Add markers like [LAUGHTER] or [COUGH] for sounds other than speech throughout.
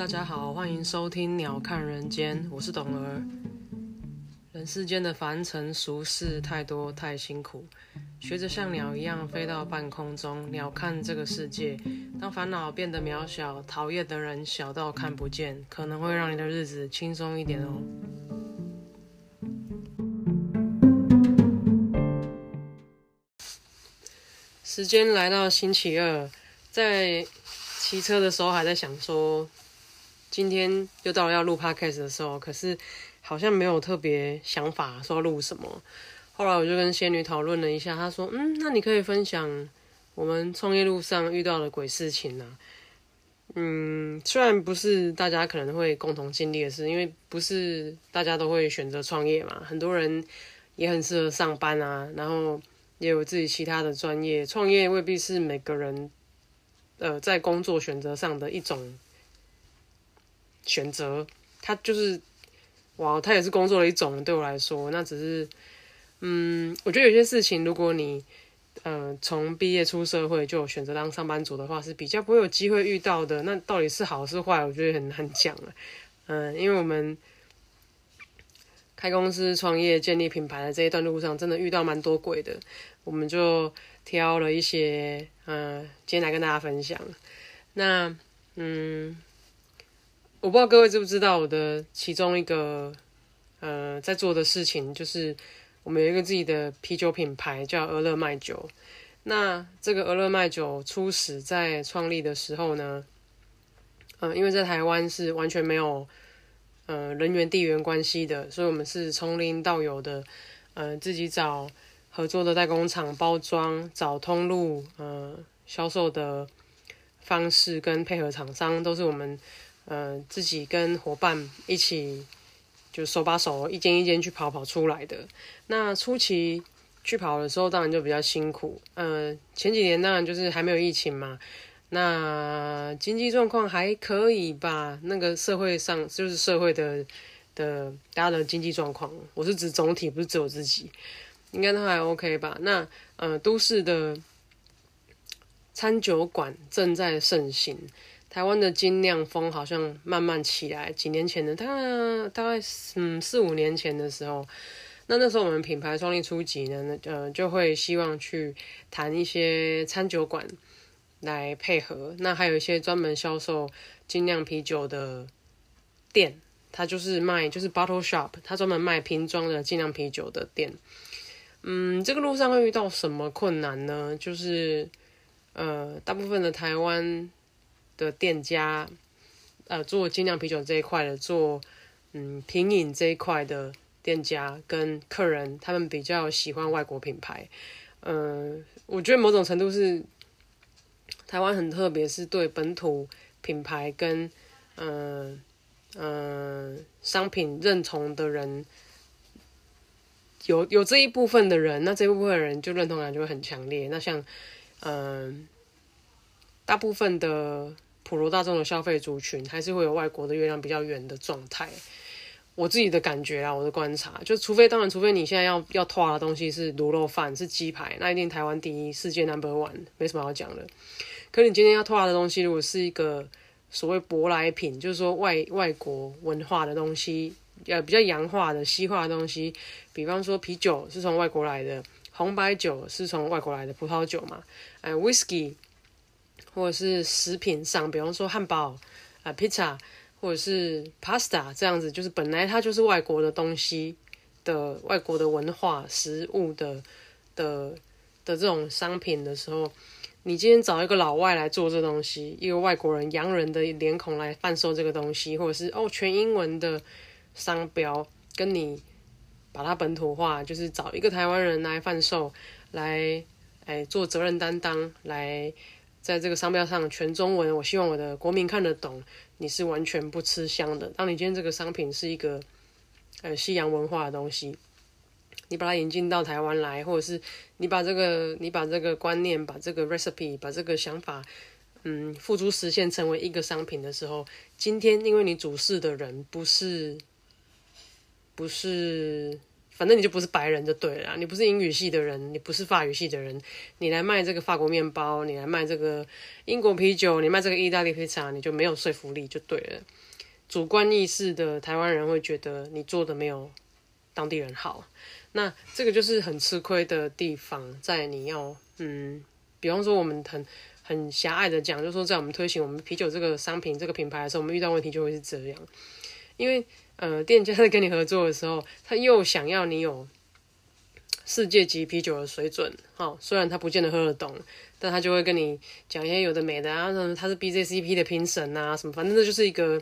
大家好，欢迎收听《鸟看人间》，我是董儿。人世间的凡尘俗事太多太辛苦，学着像鸟一样飞到半空中，鸟看这个世界。当烦恼变得渺小，讨厌的人小到看不见，可能会让你的日子轻松一点哦。时间来到星期二，在骑车的时候还在想说，今天又到了要录 podcast 的时候，可是。好像没有特别想法说录什么，后来我就跟仙女讨论了一下，她说：“嗯，那你可以分享我们创业路上遇到的鬼事情啊。”嗯，虽然不是大家可能会共同经历的事，因为不是大家都会选择创业嘛，很多人也很适合上班啊，然后也有自己其他的专业，创业未必是每个人呃在工作选择上的一种选择，他就是。哇，它也是工作的一种，对我来说，那只是，嗯，我觉得有些事情，如果你，呃，从毕业出社会就选择当上班族的话，是比较不会有机会遇到的。那到底是好是坏，我觉得很难讲了。嗯，因为我们开公司、创业、建立品牌的这一段路上，真的遇到蛮多鬼的。我们就挑了一些，嗯，今天来跟大家分享。那，嗯。我不知道各位知不知道我的其中一个呃在做的事情，就是我们有一个自己的啤酒品牌叫俄乐麦酒。那这个俄乐麦酒初始在创立的时候呢，嗯，因为在台湾是完全没有呃人员地缘关系的，所以我们是从零到有的，呃，自己找合作的代工厂包装，找通路，呃，销售的方式跟配合厂商都是我们。呃，自己跟伙伴一起就手把手一间一间去跑跑出来的。那初期去跑的时候，当然就比较辛苦。呃，前几年当然就是还没有疫情嘛，那经济状况还可以吧。那个社会上就是社会的的大家的经济状况，我是指总体，不是指我自己，应该都还 OK 吧。那呃，都市的餐酒馆正在盛行。台湾的精酿风好像慢慢起来，几年前的，大概大概嗯四五年前的时候，那那时候我们品牌创立初级呢，那呃就会希望去谈一些餐酒馆来配合，那还有一些专门销售精酿啤酒的店，它就是卖就是 bottle shop，它专门卖瓶装的精酿啤酒的店。嗯，这个路上会遇到什么困难呢？就是呃，大部分的台湾。的店家，呃，做精酿啤酒这一块的，做嗯品饮这一块的店家跟客人，他们比较喜欢外国品牌。嗯，我觉得某种程度是台湾很特别，是对本土品牌跟嗯嗯商品认同的人，有有这一部分的人，那这部分的人就认同感就会很强烈。那像嗯大部分的。普罗大众的消费族群还是会有外国的月亮比较圆的状态，我自己的感觉啊，我的观察，就除非当然，除非你现在要要拖的东西是卤肉饭是鸡排，那一定台湾第一，世界 number one，没什么好讲的。可你今天要拖的东西，如果是一个所谓舶来品，就是说外外国文化的东西，呃，比较洋化的西化的东西，比方说啤酒是从外国来的，红白酒是从外国来的，葡萄酒嘛，呃，whisky。或者是食品上，比方说汉堡啊、pizza，或者是 pasta 这样子，就是本来它就是外国的东西的外国的文化、食物的的的这种商品的时候，你今天找一个老外来做这东西，一个外国人洋人的脸孔来贩售这个东西，或者是哦全英文的商标，跟你把它本土化，就是找一个台湾人来贩售，来哎做责任担当来。在这个商标上全中文，我希望我的国民看得懂。你是完全不吃香的。当你今天这个商品是一个呃西洋文化的东西，你把它引进到台湾来，或者是你把这个你把这个观念、把这个 recipe、把这个想法，嗯，付诸实现成为一个商品的时候，今天因为你主事的人不是不是反正你就不是白人就对了，你不是英语系的人，你不是法语系的人，你来卖这个法国面包，你来卖这个英国啤酒，你卖这个意大利披萨，你就没有说服力就对了。主观意识的台湾人会觉得你做的没有当地人好，那这个就是很吃亏的地方，在你要嗯，比方说我们很。很狭隘的讲，就是说在我们推行我们啤酒这个商品、这个品牌的时候，我们遇到问题就会是这样。因为呃，店家在跟你合作的时候，他又想要你有世界级啤酒的水准，哈，虽然他不见得喝得懂，但他就会跟你讲一些有的没的啊，他是 BJCP 的评审啊，什么，反正这就是一个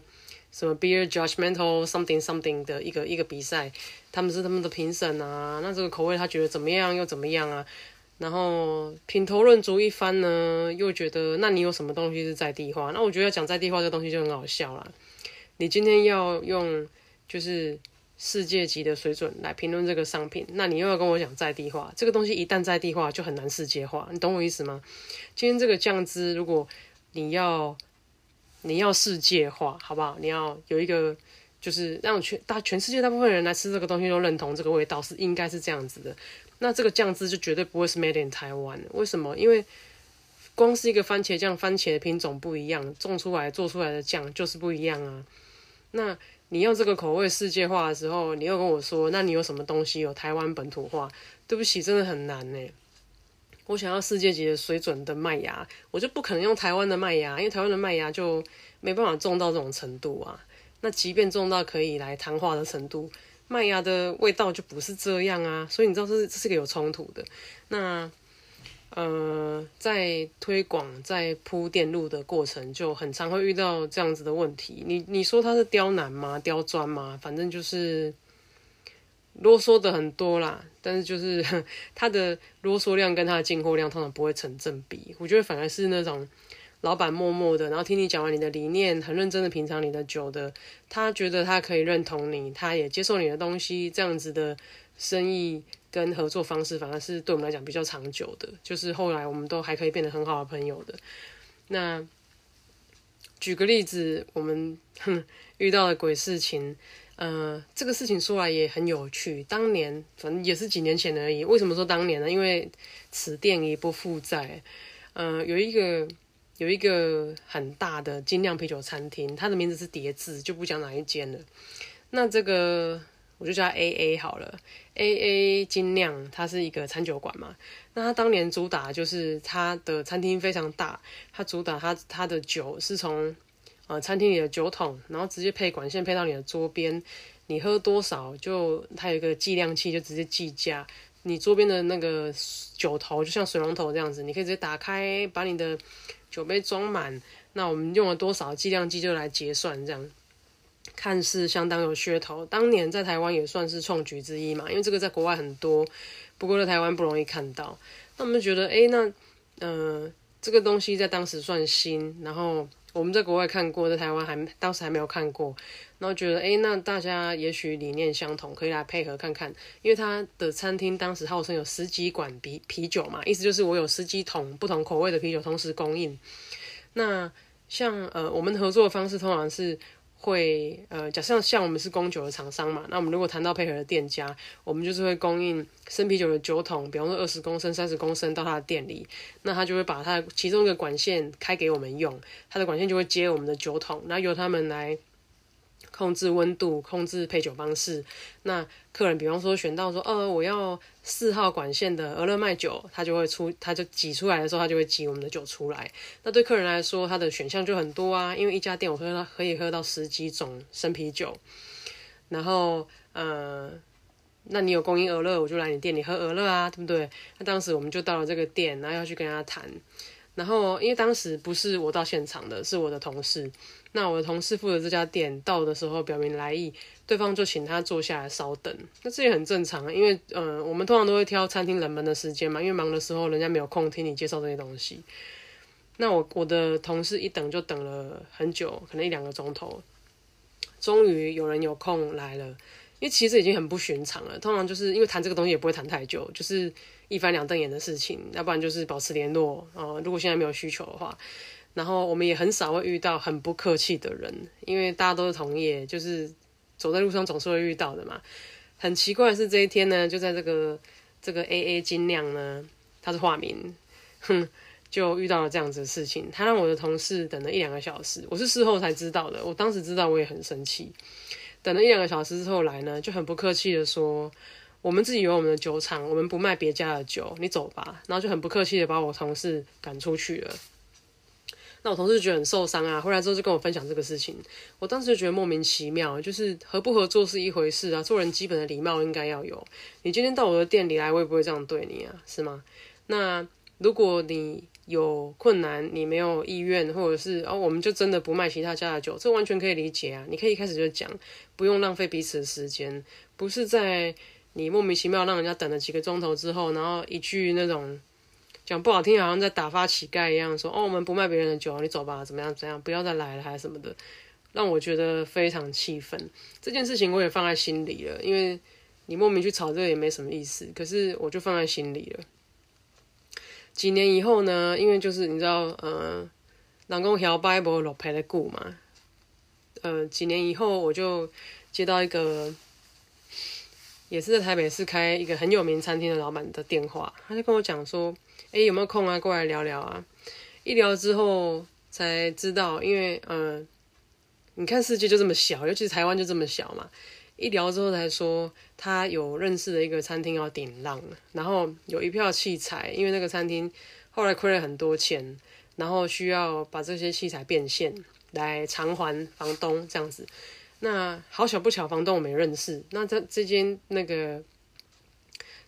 什么 Beer Judgmental Something Something 的一个一个比赛，他们是他们的评审啊，那这个口味他觉得怎么样又怎么样啊？然后品头论足一番呢，又觉得那你有什么东西是在地化？那我觉得讲在地化这东西就很好笑了。你今天要用就是世界级的水准来评论这个商品，那你又要跟我讲在地化，这个东西一旦在地化就很难世界化，你懂我意思吗？今天这个酱汁，如果你要你要世界化，好不好？你要有一个就是让全大全世界大部分人来吃这个东西都认同这个味道是应该是这样子的。那这个酱汁就绝对不会是 made in 台湾为什么？因为光是一个番茄酱，番茄的品种不一样，种出来做出来的酱就是不一样啊。那你用这个口味世界化的时候，你又跟我说，那你有什么东西有台湾本土化？对不起，真的很难呢。我想要世界级的水准的麦芽，我就不可能用台湾的麦芽，因为台湾的麦芽就没办法种到这种程度啊。那即便种到可以来谈话的程度。麦芽的味道就不是这样啊，所以你知道这是这是个有冲突的。那呃，在推广在铺电路的过程，就很常会遇到这样子的问题。你你说它是刁难吗？刁钻吗？反正就是啰嗦的很多啦。但是就是 [LAUGHS] 它的啰嗦量跟它的进货量通常不会成正比。我觉得反而是那种。老板默默的，然后听你讲完你的理念，很认真的品尝你的酒的，他觉得他可以认同你，他也接受你的东西，这样子的生意跟合作方式，反而是对我们来讲比较长久的，就是后来我们都还可以变得很好的朋友的。那举个例子，我们遇到的鬼事情，呃，这个事情说来也很有趣。当年反正也是几年前而已。为什么说当年呢？因为此店已不复在。呃，有一个。有一个很大的精酿啤酒餐厅，它的名字是叠字，就不讲哪一间了。那这个我就叫 A A 好了，A A 精酿，它是一个餐酒馆嘛。那它当年主打就是它的餐厅非常大，它主打它它的酒是从呃餐厅里的酒桶，然后直接配管线配到你的桌边，你喝多少就它有一个计量器，就直接计价。你桌边的那个酒头就像水龙头这样子，你可以直接打开，把你的。酒杯装满，那我们用了多少计量计就来结算，这样看似相当有噱头。当年在台湾也算是创举之一嘛，因为这个在国外很多，不过在台湾不容易看到。那我们觉得，哎，那呃，这个东西在当时算新，然后我们在国外看过，在台湾还当时还没有看过，然后觉得，哎，那大家也许理念相同，可以来配合看看。因为他的餐厅当时号称有十几管啤啤酒嘛，意思就是我有十几桶不同口味的啤酒同时供应。那像呃，我们合作的方式通常是。会呃，假设像我们是供酒的厂商嘛，那我们如果谈到配合的店家，我们就是会供应生啤酒的酒桶，比方说二十公升、三十公升到他的店里，那他就会把他其中一个管线开给我们用，他的管线就会接我们的酒桶，然后由他们来。控制温度，控制配酒方式。那客人比方说选到说，呃，我要四号管线的俄勒麦酒，他就会出，他就挤出来的时候，他就会挤我们的酒出来。那对客人来说，他的选项就很多啊，因为一家店我喝到可以喝到十几种生啤酒。然后，呃，那你有供应俄勒，我就来你店里喝俄勒啊，对不对？那当时我们就到了这个店，然后要去跟他谈。然后，因为当时不是我到现场的，是我的同事。那我的同事负责这家店，到的时候表明来意，对方就请他坐下来稍等。那这也很正常，因为嗯，我们通常都会挑餐厅冷门的时间嘛，因为忙的时候人家没有空听你介绍这些东西。那我我的同事一等就等了很久，可能一两个钟头，终于有人有空来了。因为其实已经很不寻常了，通常就是因为谈这个东西也不会谈太久，就是一翻两瞪眼的事情，要不然就是保持联络啊。如果现在没有需求的话，然后我们也很少会遇到很不客气的人，因为大家都是同业，就是走在路上总是会遇到的嘛。很奇怪的是这一天呢，就在这个这个 A A 金亮呢，他是化名，哼，就遇到了这样子的事情。他让我的同事等了一两个小时，我是事后才知道的。我当时知道我也很生气，等了一两个小时之后来呢，就很不客气的说。我们自己有我们的酒厂，我们不卖别家的酒，你走吧。然后就很不客气的把我同事赶出去了。那我同事觉得很受伤啊，回来之后就跟我分享这个事情。我当时就觉得莫名其妙，就是合不合作是一回事啊，做人基本的礼貌应该要有。你今天到我的店里来，我也不会这样对你啊，是吗？那如果你有困难，你没有意愿，或者是哦，我们就真的不卖其他家的酒，这完全可以理解啊。你可以一开始就讲，不用浪费彼此的时间，不是在。你莫名其妙让人家等了几个钟头之后，然后一句那种讲不好听，好像在打发乞丐一样，说：“哦，我们不卖别人的酒，你走吧，怎么样？怎样？不要再来了，还是什么的。”让我觉得非常气愤。这件事情我也放在心里了，因为你莫名去吵这个也没什么意思，可是我就放在心里了。几年以后呢？因为就是你知道，呃，人讲摇摆无落赔的故嘛。呃，几年以后我就接到一个。也是在台北市开一个很有名餐厅的老板的电话，他就跟我讲说：“哎，有没有空啊？过来聊聊啊！”一聊之后才知道，因为嗯，你看世界就这么小，尤其是台湾就这么小嘛。一聊之后才说，他有认识的一个餐厅要顶浪，然后有一票器材，因为那个餐厅后来亏了很多钱，然后需要把这些器材变现来偿还房东这样子。那好巧不巧，房东我没认识。那这这间那个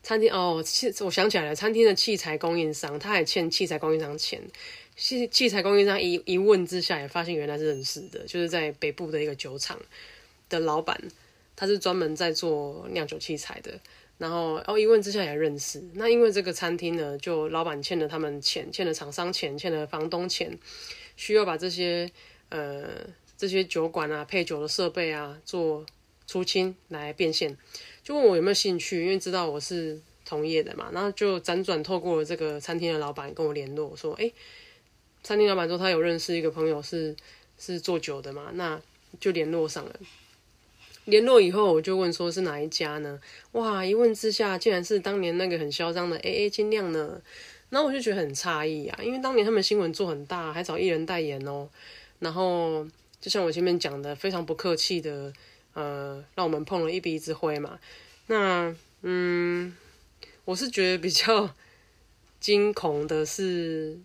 餐厅哦，器我想起来了，餐厅的器材供应商，他还欠器材供应商钱。器器材供应商一一问之下，也发现原来是认识的，就是在北部的一个酒厂的老板，他是专门在做酿酒器材的。然后哦，一问之下也认识。那因为这个餐厅呢，就老板欠了他们钱，欠了厂商钱，欠了房东钱，需要把这些呃。这些酒馆啊，配酒的设备啊，做出清来变现，就问我有没有兴趣，因为知道我是同业的嘛，然后就辗转透过这个餐厅的老板跟我联络，说，哎，餐厅老板说他有认识一个朋友是是做酒的嘛，那就联络上了。联络以后，我就问说是哪一家呢？哇，一问之下，竟然是当年那个很嚣张的 A A 金酿呢。然后我就觉得很诧异啊，因为当年他们新闻做很大，还找艺人代言哦，然后。就像我前面讲的，非常不客气的，呃，让我们碰了一鼻子灰嘛。那，嗯，我是觉得比较 [LAUGHS] 惊恐的是，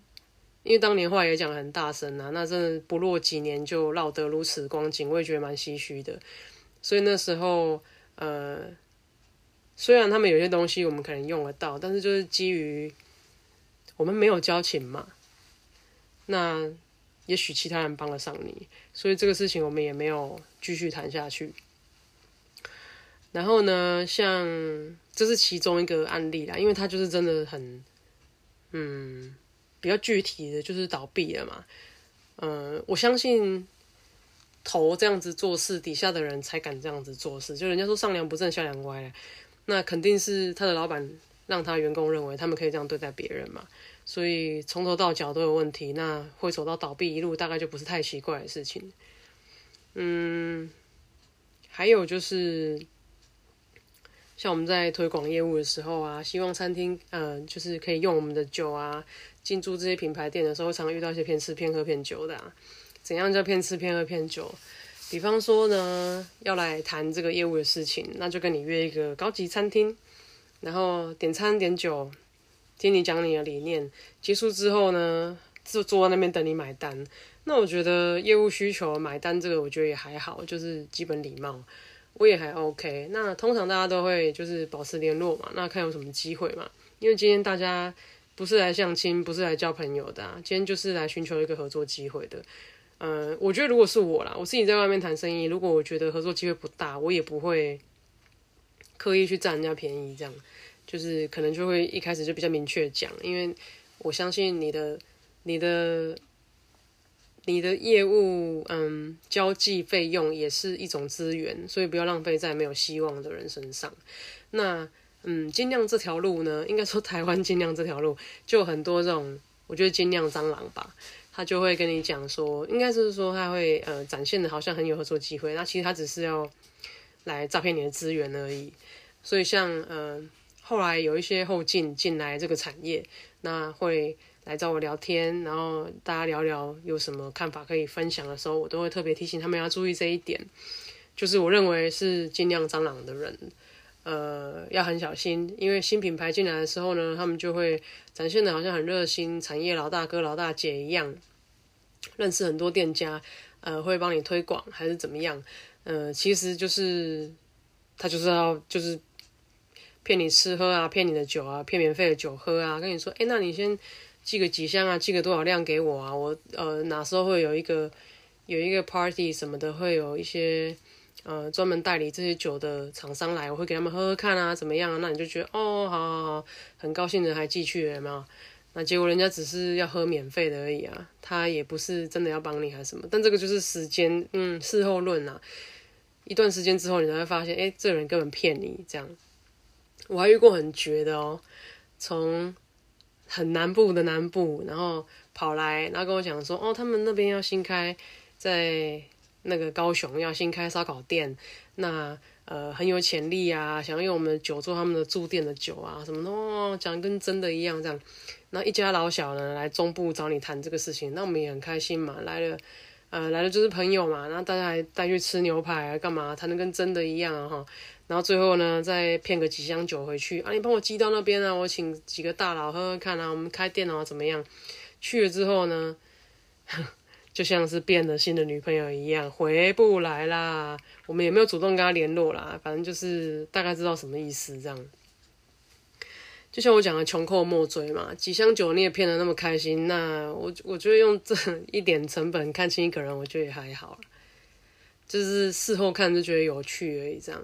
因为当年话也讲很大声啊，那真的不落几年就落得如此光景，我也觉得蛮唏嘘的。所以那时候，呃，虽然他们有些东西我们可能用得到，但是就是基于我们没有交情嘛，那。也许其他人帮得上你，所以这个事情我们也没有继续谈下去。然后呢，像这是其中一个案例啦，因为他就是真的很，嗯，比较具体的就是倒闭了嘛。嗯，我相信头这样子做事，底下的人才敢这样子做事。就人家说上梁不正下梁歪，那肯定是他的老板让他员工认为他们可以这样对待别人嘛。所以从头到脚都有问题，那会走到倒闭一路，大概就不是太奇怪的事情。嗯，还有就是，像我们在推广业务的时候啊，希望餐厅嗯，就是可以用我们的酒啊，进驻这些品牌店的时候，常常遇到一些骗吃骗喝骗酒的。啊怎样叫骗吃骗喝骗酒？比方说呢，要来谈这个业务的事情，那就跟你约一个高级餐厅，然后点餐点酒。听你讲你的理念，结束之后呢，就坐在那边等你买单。那我觉得业务需求买单这个，我觉得也还好，就是基本礼貌，我也还 OK。那通常大家都会就是保持联络嘛，那看有什么机会嘛。因为今天大家不是来相亲，不是来交朋友的，今天就是来寻求一个合作机会的。嗯，我觉得如果是我啦，我自己在外面谈生意，如果我觉得合作机会不大，我也不会刻意去占人家便宜这样。就是可能就会一开始就比较明确讲，因为我相信你的、你的、你的业务，嗯，交际费用也是一种资源，所以不要浪费在没有希望的人身上。那，嗯，尽量这条路呢，应该说台湾尽量这条路，就很多这种，我觉得尽量蟑螂吧，他就会跟你讲说，应该是说他会呃展现的好像很有合作机会，那其实他只是要。来诈骗你的资源而已。所以像呃后来有一些后进进来这个产业，那会来找我聊天，然后大家聊聊有什么看法可以分享的时候，我都会特别提醒他们要注意这一点。就是我认为是尽量蟑螂的人，呃，要很小心，因为新品牌进来的时候呢，他们就会展现的好像很热心，产业老大哥老大姐一样，认识很多店家，呃，会帮你推广还是怎么样？呃，其实就是他就是要就是骗你吃喝啊，骗你的酒啊，骗免费的酒喝啊，跟你说，哎，那你先寄个几箱啊，寄个多少量给我啊，我呃哪时候会有一个有一个 party 什么的，会有一些。呃，专门代理这些酒的厂商来，我会给他们喝喝看啊，怎么样啊？那你就觉得哦，好好好，很高兴的还寄去了，嘛？那结果人家只是要喝免费的而已啊，他也不是真的要帮你还是什么。但这个就是时间，嗯，事后论啊。一段时间之后，你才会发现，哎，这个人根本骗你。这样，我还遇过很绝的哦，从很南部的南部，然后跑来，然后跟我讲说，哦，他们那边要新开在。那个高雄要新开烧烤店，那呃很有潜力啊，想要用我们的酒做他们的驻店的酒啊，什么的，讲跟真的一样这样。那一家老小呢来中部找你谈这个事情，那我们也很开心嘛，来了，呃来的就是朋友嘛，然后大家还带去吃牛排啊，干嘛谈的跟真的一样啊哈。然后最后呢再骗个几箱酒回去啊，你帮我寄到那边啊，我请几个大佬喝喝看啊，我们开电脑怎么样？去了之后呢？[LAUGHS] 就像是变了心的女朋友一样，回不来啦。我们也没有主动跟他联络啦，反正就是大概知道什么意思这样。就像我讲的，穷寇莫追嘛。几箱酒你也骗得那么开心，那我我觉得用这 [LAUGHS] 一点成本看清一个人，我觉得也还好就是事后看就觉得有趣而已这样。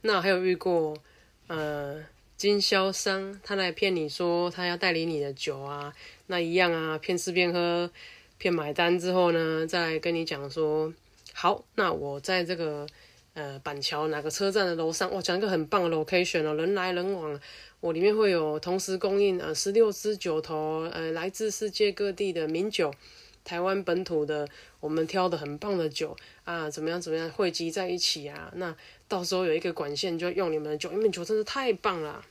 那还有遇过呃经销商，他来骗你说他要代理你的酒啊，那一样啊，骗吃骗喝。骗买单之后呢，再跟你讲说，好，那我在这个呃板桥哪个车站的楼上，哇，讲一个很棒的 location 哦，人来人往，我里面会有同时供应呃十六支酒头，呃来自世界各地的名酒，台湾本土的我们挑的很棒的酒啊，怎么样怎么样汇集在一起啊，那到时候有一个管线就用你们的酒，因为酒真是太棒了。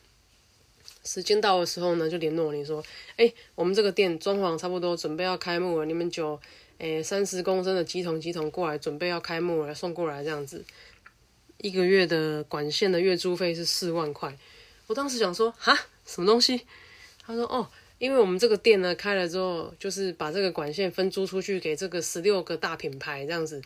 时间到的时候呢，就联络你说，哎，我们这个店装潢差不多，准备要开幕了，你们酒，诶，三十公升的几桶几桶过来，准备要开幕了，送过来这样子。一个月的管线的月租费是四万块。我当时想说，哈，什么东西？他说，哦，因为我们这个店呢开了之后，就是把这个管线分租出去给这个十六个大品牌这样子。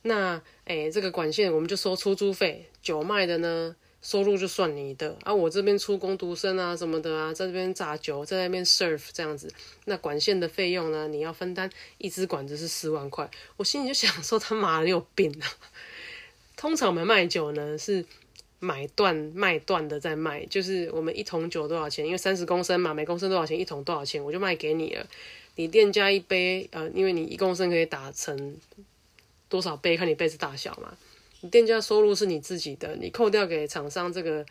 那，诶，这个管线我们就收出租费，酒卖的呢。收入就算你的啊，我这边出工读生啊什么的啊，在这边榨酒，在那边 serve 这样子，那管线的费用呢，你要分担，一支管子是四万块，我心里就想说他妈的有病啊！通常我们卖酒呢是买断卖断的在卖，就是我们一桶酒多少钱，因为三十公升嘛，每公升多少钱，一桶多少钱，我就卖给你了。你店家一杯，呃，因为你一公升可以打成多少杯，看你杯子大小嘛。你店家收入是你自己的，你扣掉给厂商这个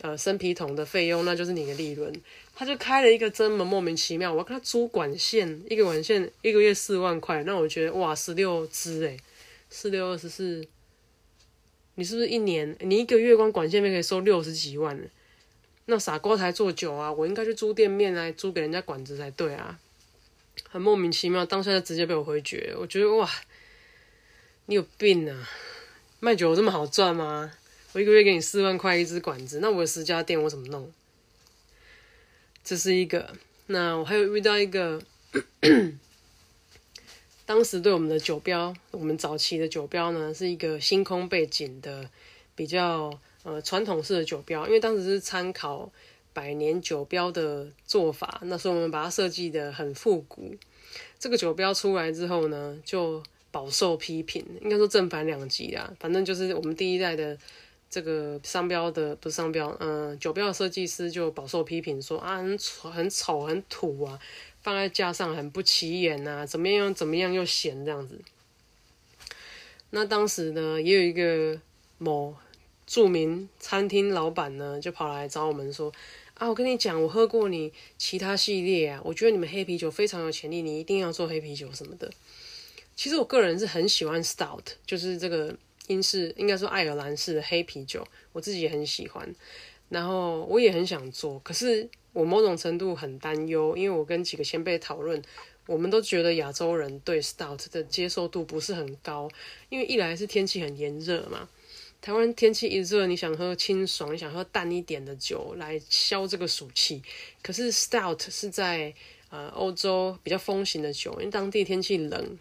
呃生皮桶的费用，那就是你的利润。他就开了一个这么莫名其妙，我看他租管线，一个管线一个月四万块，那我觉得哇，十六支诶，四六二十四，你是不是一年你一个月光管线费可以收六十几万？那傻瓜才做酒啊，我应该去租店面来租给人家管子才对啊，很莫名其妙，当下就直接被我回绝，我觉得哇，你有病啊！卖酒这么好赚吗？我一个月给你四万块一支管子，那我有十家店，我怎么弄？这是一个。那我还有遇到一个，当时对我们的酒标，我们早期的酒标呢，是一个星空背景的比较呃传统式的酒标，因为当时是参考百年酒标的做法，那所以我们把它设计的很复古。这个酒标出来之后呢，就。饱受批评，应该说正反两极啊。反正就是我们第一代的这个商标的不是商标，嗯，酒标的设计师就饱受批评，说啊很丑、很丑、很土啊，放在架上很不起眼啊，怎么样怎么样又咸这样子。那当时呢，也有一个某著名餐厅老板呢，就跑来找我们说啊，我跟你讲，我喝过你其他系列啊，我觉得你们黑啤酒非常有潜力，你一定要做黑啤酒什么的。其实我个人是很喜欢 stout，就是这个英式，应该说爱尔兰式的黑啤酒，我自己也很喜欢。然后我也很想做，可是我某种程度很担忧，因为我跟几个前辈讨论，我们都觉得亚洲人对 stout 的接受度不是很高，因为一来是天气很炎热嘛，台湾天气一热，你想喝清爽，你想喝淡一点的酒来消这个暑气，可是 stout 是在呃欧洲比较风行的酒，因为当地天气冷，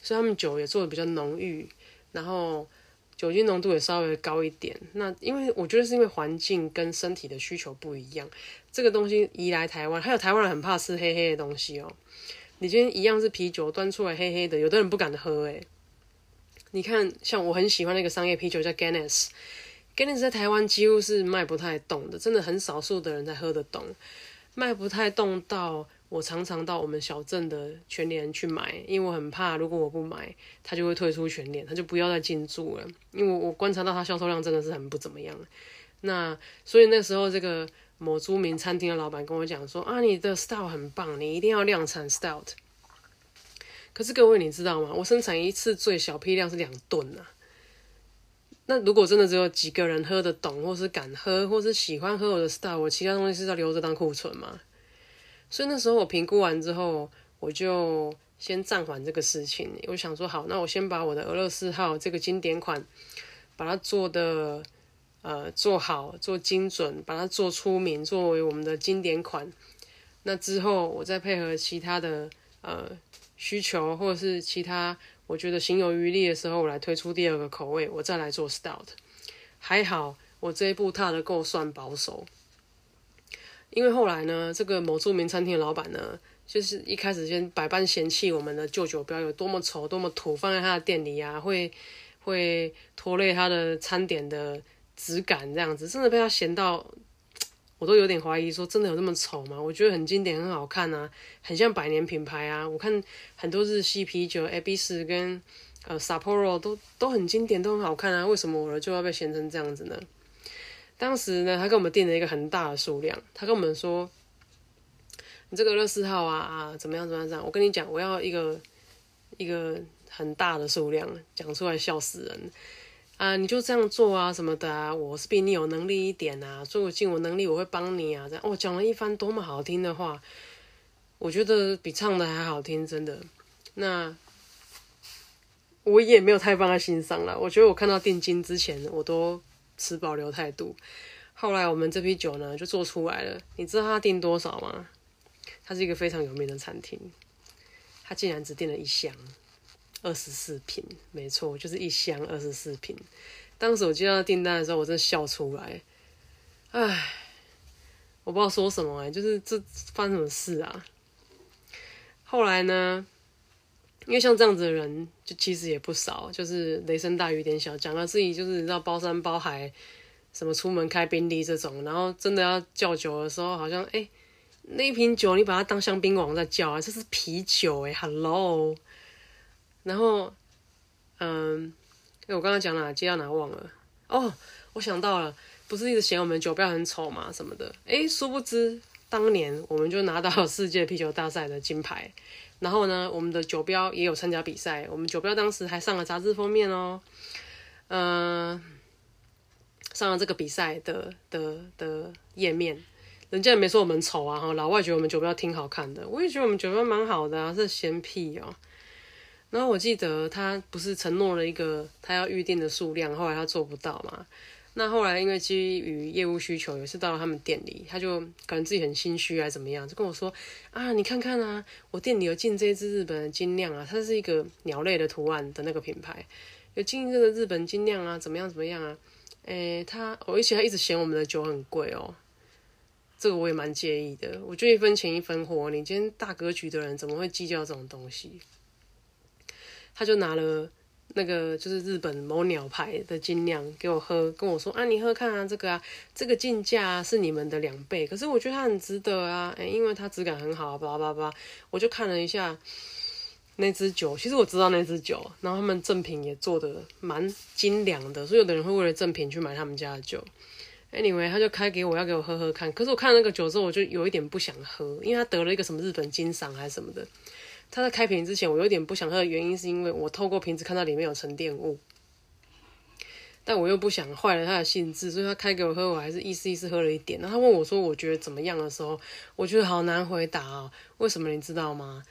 所以他们酒也做的比较浓郁，然后。酒精浓度也稍微高一点，那因为我觉得是因为环境跟身体的需求不一样，这个东西移来台湾，还有台湾人很怕吃黑黑的东西哦。你今天一样是啤酒端出来黑黑的，有的人不敢喝诶。你看，像我很喜欢那个商业啤酒叫 Guinness，Guinness 在台湾几乎是卖不太动的，真的很少数的人才喝得懂，卖不太动到。我常常到我们小镇的全联去买，因为我很怕，如果我不买，他就会退出全联，他就不要再进驻了。因为我观察到他销售量真的是很不怎么样。那所以那时候，这个某著名餐厅的老板跟我讲说：“啊，你的 style 很棒，你一定要量产 style。”可是各位你知道吗？我生产一次最小批量是两吨啊。那如果真的只有几个人喝得懂，或是敢喝，或是喜欢喝我的 style，我其他东西是要留着当库存吗？所以那时候我评估完之后，我就先暂缓这个事情。我想说，好，那我先把我的俄勒斯号这个经典款，把它做的呃做好，做精准，把它做出名，作为我们的经典款。那之后，我再配合其他的呃需求，或者是其他我觉得心有余力的时候，我来推出第二个口味，我再来做 stout。还好，我这一步踏的够算保守。因为后来呢，这个某著名餐厅的老板呢，就是一开始先百般嫌弃我们的旧酒标有多么丑、多么土，放在他的店里啊，会会拖累他的餐点的质感，这样子，真的被他嫌到，我都有点怀疑，说真的有那么丑吗？我觉得很经典、很好看啊，很像百年品牌啊。我看很多日系啤酒，A B 四跟呃 Sapporo 都都很经典，都很好看啊，为什么我的就要被嫌成这样子呢？当时呢，他给我们订了一个很大的数量。他跟我们说：“你这个乐四号啊啊，怎么样怎么样？这样，我跟你讲，我要一个一个很大的数量，讲出来笑死人啊！你就这样做啊，什么的啊，我是比你有能力一点啊，做尽我能力，我会帮你啊。这样，哦，讲了一番多么好听的话，我觉得比唱的还好听，真的。那我也没有太放在心上了。我觉得我看到定金之前，我都。持保留态度。后来我们这批酒呢就做出来了。你知道他订多少吗？它是一个非常有名的餐厅，他竟然只订了一箱，二十四瓶。没错，就是一箱二十四瓶。当时我接到订单的时候，我真的笑出来。唉，我不知道说什么哎，就是这发生什么事啊？后来呢？因为像这样子的人，就其实也不少，就是雷声大雨点小，讲到自己就是你知道包山包海，什么出门开宾利这种，然后真的要叫酒的时候，好像哎，那一瓶酒你把它当香槟王在叫啊，这是啤酒哎，Hello，然后嗯，哎我刚刚讲哪接到哪忘了。哦，我想到了，不是一直嫌我们酒标很丑嘛什么的，哎，殊不知当年我们就拿到 [LAUGHS] 世界啤酒大赛的金牌。然后呢，我们的酒标也有参加比赛，我们酒标当时还上了杂志封面哦，嗯，上了这个比赛的的的页面，人家也没说我们丑啊，哈，老外觉得我们酒标挺好看的，我也觉得我们酒标蛮好的啊，是嫌屁哦。然后我记得他不是承诺了一个他要预定的数量，后来他做不到嘛。那后来因为基于业务需求，有一次到了他们店里，他就感觉自己很心虚啊，怎么样，就跟我说啊，你看看啊，我店里有进这只日本的精酿啊，它是一个鸟类的图案的那个品牌，有进这个日本精酿啊，怎么样怎么样啊？诶，他我以前他一直嫌我们的酒很贵哦，这个我也蛮介意的，我就一分钱一分货，你今天大格局的人怎么会计较这种东西？他就拿了。那个就是日本某鸟牌的精酿给我喝，跟我说啊，你喝看啊，这个啊，这个进价是你们的两倍，可是我觉得它很值得啊，哎，因为它质感很好啊，叭叭叭，我就看了一下那支酒，其实我知道那支酒，然后他们正品也做的蛮精良的，所以有的人会为了正品去买他们家的酒。Anyway，他就开给我要给我喝喝看，可是我看那个酒之后，我就有一点不想喝，因为他得了一个什么日本金赏还是什么的。他在开瓶之前，我有点不想喝的原因，是因为我透过瓶子看到里面有沉淀物。但我又不想坏了他的性质，所以他开给我喝，我还是意思意思喝了一点。然后他问我说我觉得怎么样的时候，我觉得好难回答哦。为什么你知道吗？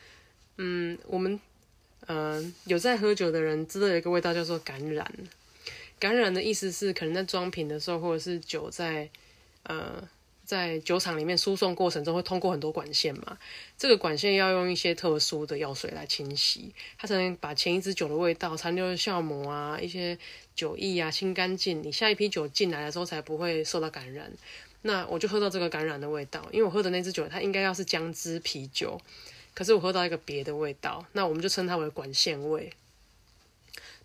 嗯，我们嗯有在喝酒的人知道有一个味道叫做感染。感染的意思是可能在装瓶的时候，或者是酒在呃。在酒厂里面输送过程中会通过很多管线嘛，这个管线要用一些特殊的药水来清洗，它才能把前一支酒的味道、残留的酵母啊、一些酒液啊清干净，你下一批酒进来的时候才不会受到感染。那我就喝到这个感染的味道，因为我喝的那支酒它应该要是姜汁啤酒，可是我喝到一个别的味道，那我们就称它为管线味。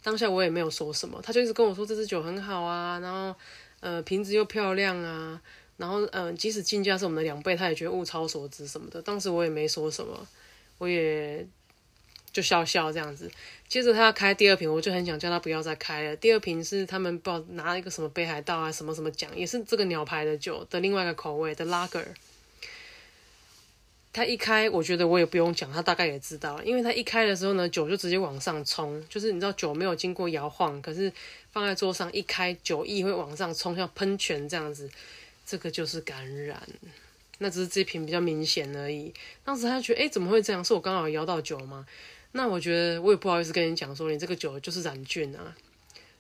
当下我也没有说什么，他就一直跟我说这支酒很好啊，然后呃瓶子又漂亮啊。然后，嗯，即使进价是我们的两倍，他也觉得物超所值什么的。当时我也没说什么，我也就笑笑这样子。接着他要开第二瓶，我就很想叫他不要再开了。第二瓶是他们不知道拿一个什么北海道啊，什么什么奖，也是这个鸟牌的酒的另外一个口味的 Lager。他一开，我觉得我也不用讲，他大概也知道，因为他一开的时候呢，酒就直接往上冲，就是你知道酒没有经过摇晃，可是放在桌上一开，酒意会往上冲，像喷泉这样子。这个就是感染，那只是这瓶比较明显而已。当时他觉得，哎，怎么会这样？是我刚好摇到酒吗？那我觉得我也不好意思跟你讲说，你这个酒就是染菌啊，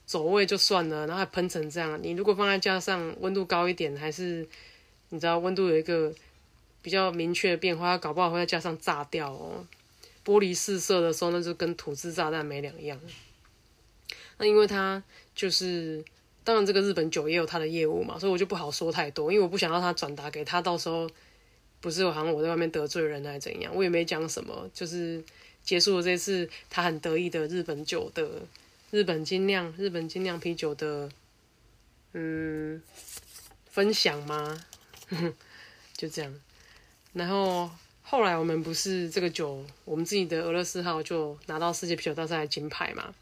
走味就算了，然后还喷成这样。你如果放在加上，温度高一点，还是你知道温度有一个比较明确的变化，搞不好会在加上炸掉哦。玻璃四射的时候，那就跟土制炸弹没两样。那因为它就是。当然，这个日本酒也有他的业务嘛，所以我就不好说太多，因为我不想让他转达给他，到时候不是好像我在外面得罪人还是怎样，我也没讲什么，就是结束了这次他很得意的日本酒的日本精酿日本精酿啤酒的嗯分享吗？[LAUGHS] 就这样，然后后来我们不是这个酒，我们自己的俄罗斯号就拿到世界啤酒大赛的金牌嘛，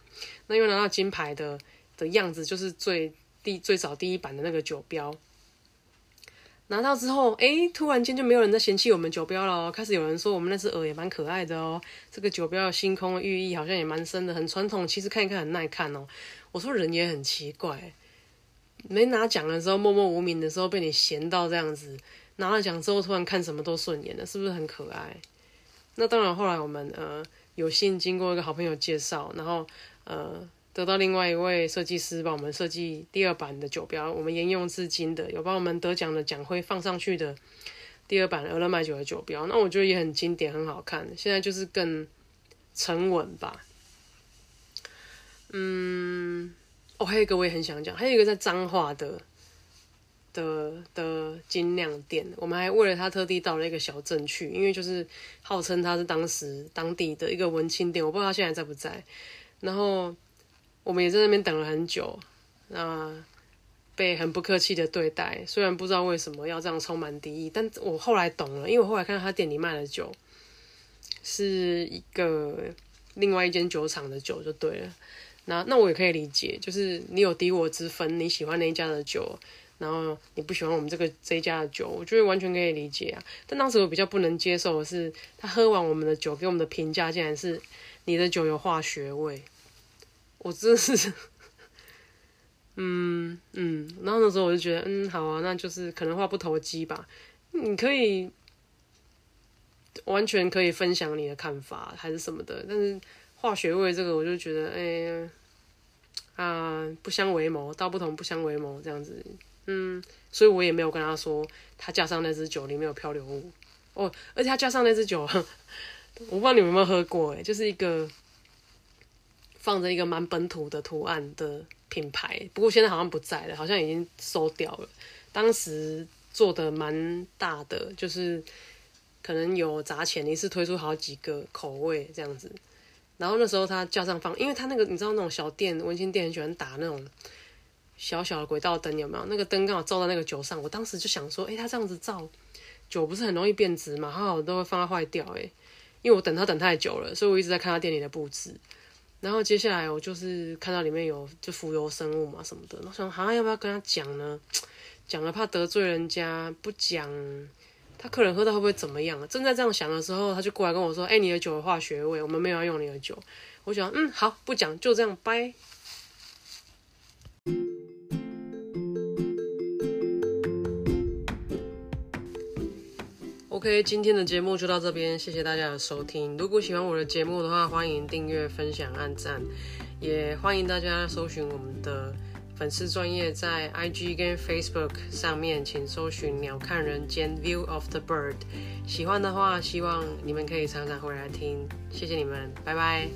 那因为拿到金牌的。的样子就是最第最早第一版的那个酒标，拿到之后，哎，突然间就没有人在嫌弃我们酒标了，开始有人说我们那只鹅也蛮可爱的哦，这个酒标的星空寓意好像也蛮深的，很传统，其实看一看很耐看哦。我说人也很奇怪，没拿奖的时候默默无名的时候被你嫌到这样子，拿了奖之后突然看什么都顺眼了，是不是很可爱？那当然，后来我们呃有幸经过一个好朋友介绍，然后呃。得到另外一位设计师帮我们设计第二版的酒标，我们沿用至今的，有帮我们得奖的奖徽放上去的第二版俄勒麦酒的酒标，那我觉得也很经典，很好看。现在就是更沉稳吧。嗯，哦，还有一个我也很想讲，还有一个在彰化的的的精酿店，我们还为了他特地到了一个小镇去，因为就是号称他是当时当地的一个文青店，我不知道他现在在不在，然后。我们也在那边等了很久，那被很不客气的对待。虽然不知道为什么要这样充满敌意，但我后来懂了，因为我后来看到他店里卖的酒是一个另外一间酒厂的酒，就对了。那那我也可以理解，就是你有敌我之分，你喜欢那一家的酒，然后你不喜欢我们这个这一家的酒，我觉得完全可以理解啊。但当时我比较不能接受的是，他喝完我们的酒给我们的评价，竟然是你的酒有化学味。我真的是，嗯嗯，然后那时候我就觉得，嗯，好啊，那就是可能话不投机吧。你可以完全可以分享你的看法还是什么的，但是化学味这个，我就觉得，哎呀，啊，不相为谋，道不同不相为谋这样子，嗯，所以我也没有跟他说，他加上那支酒里面有漂流物哦，而且他加上那支酒，[LAUGHS] 我不知道你们有没有喝过，哎，就是一个。放着一个蛮本土的图案的品牌，不过现在好像不在了，好像已经收掉了。当时做的蛮大的，就是可能有砸钱，一次推出好几个口味这样子。然后那时候他架上放，因为他那个你知道那种小店温馨店很喜欢打那种小小的轨道灯，有没有？那个灯刚好照在那个酒上，我当时就想说，哎，他这样子照酒不是很容易变质嘛？好好都会放它坏掉，哎，因为我等他等太久了，所以我一直在看他店里的布置。然后接下来我就是看到里面有就浮游生物嘛什么的，我想像要不要跟他讲呢？[TSK] 讲了怕得罪人家，不讲他客人喝到会不会怎么样？正在这样想的时候，他就过来跟我说：“哎，你的酒有化学味，我们没有要用你的酒。”我想，嗯，好，不讲，就这样，拜。OK，今天的节目就到这边，谢谢大家的收听。如果喜欢我的节目的话，欢迎订阅、分享、按赞，也欢迎大家搜寻我们的粉丝专业在 IG 跟 Facebook 上面，请搜寻“鸟看人间 View of the Bird”。喜欢的话，希望你们可以常常回来听，谢谢你们，拜拜。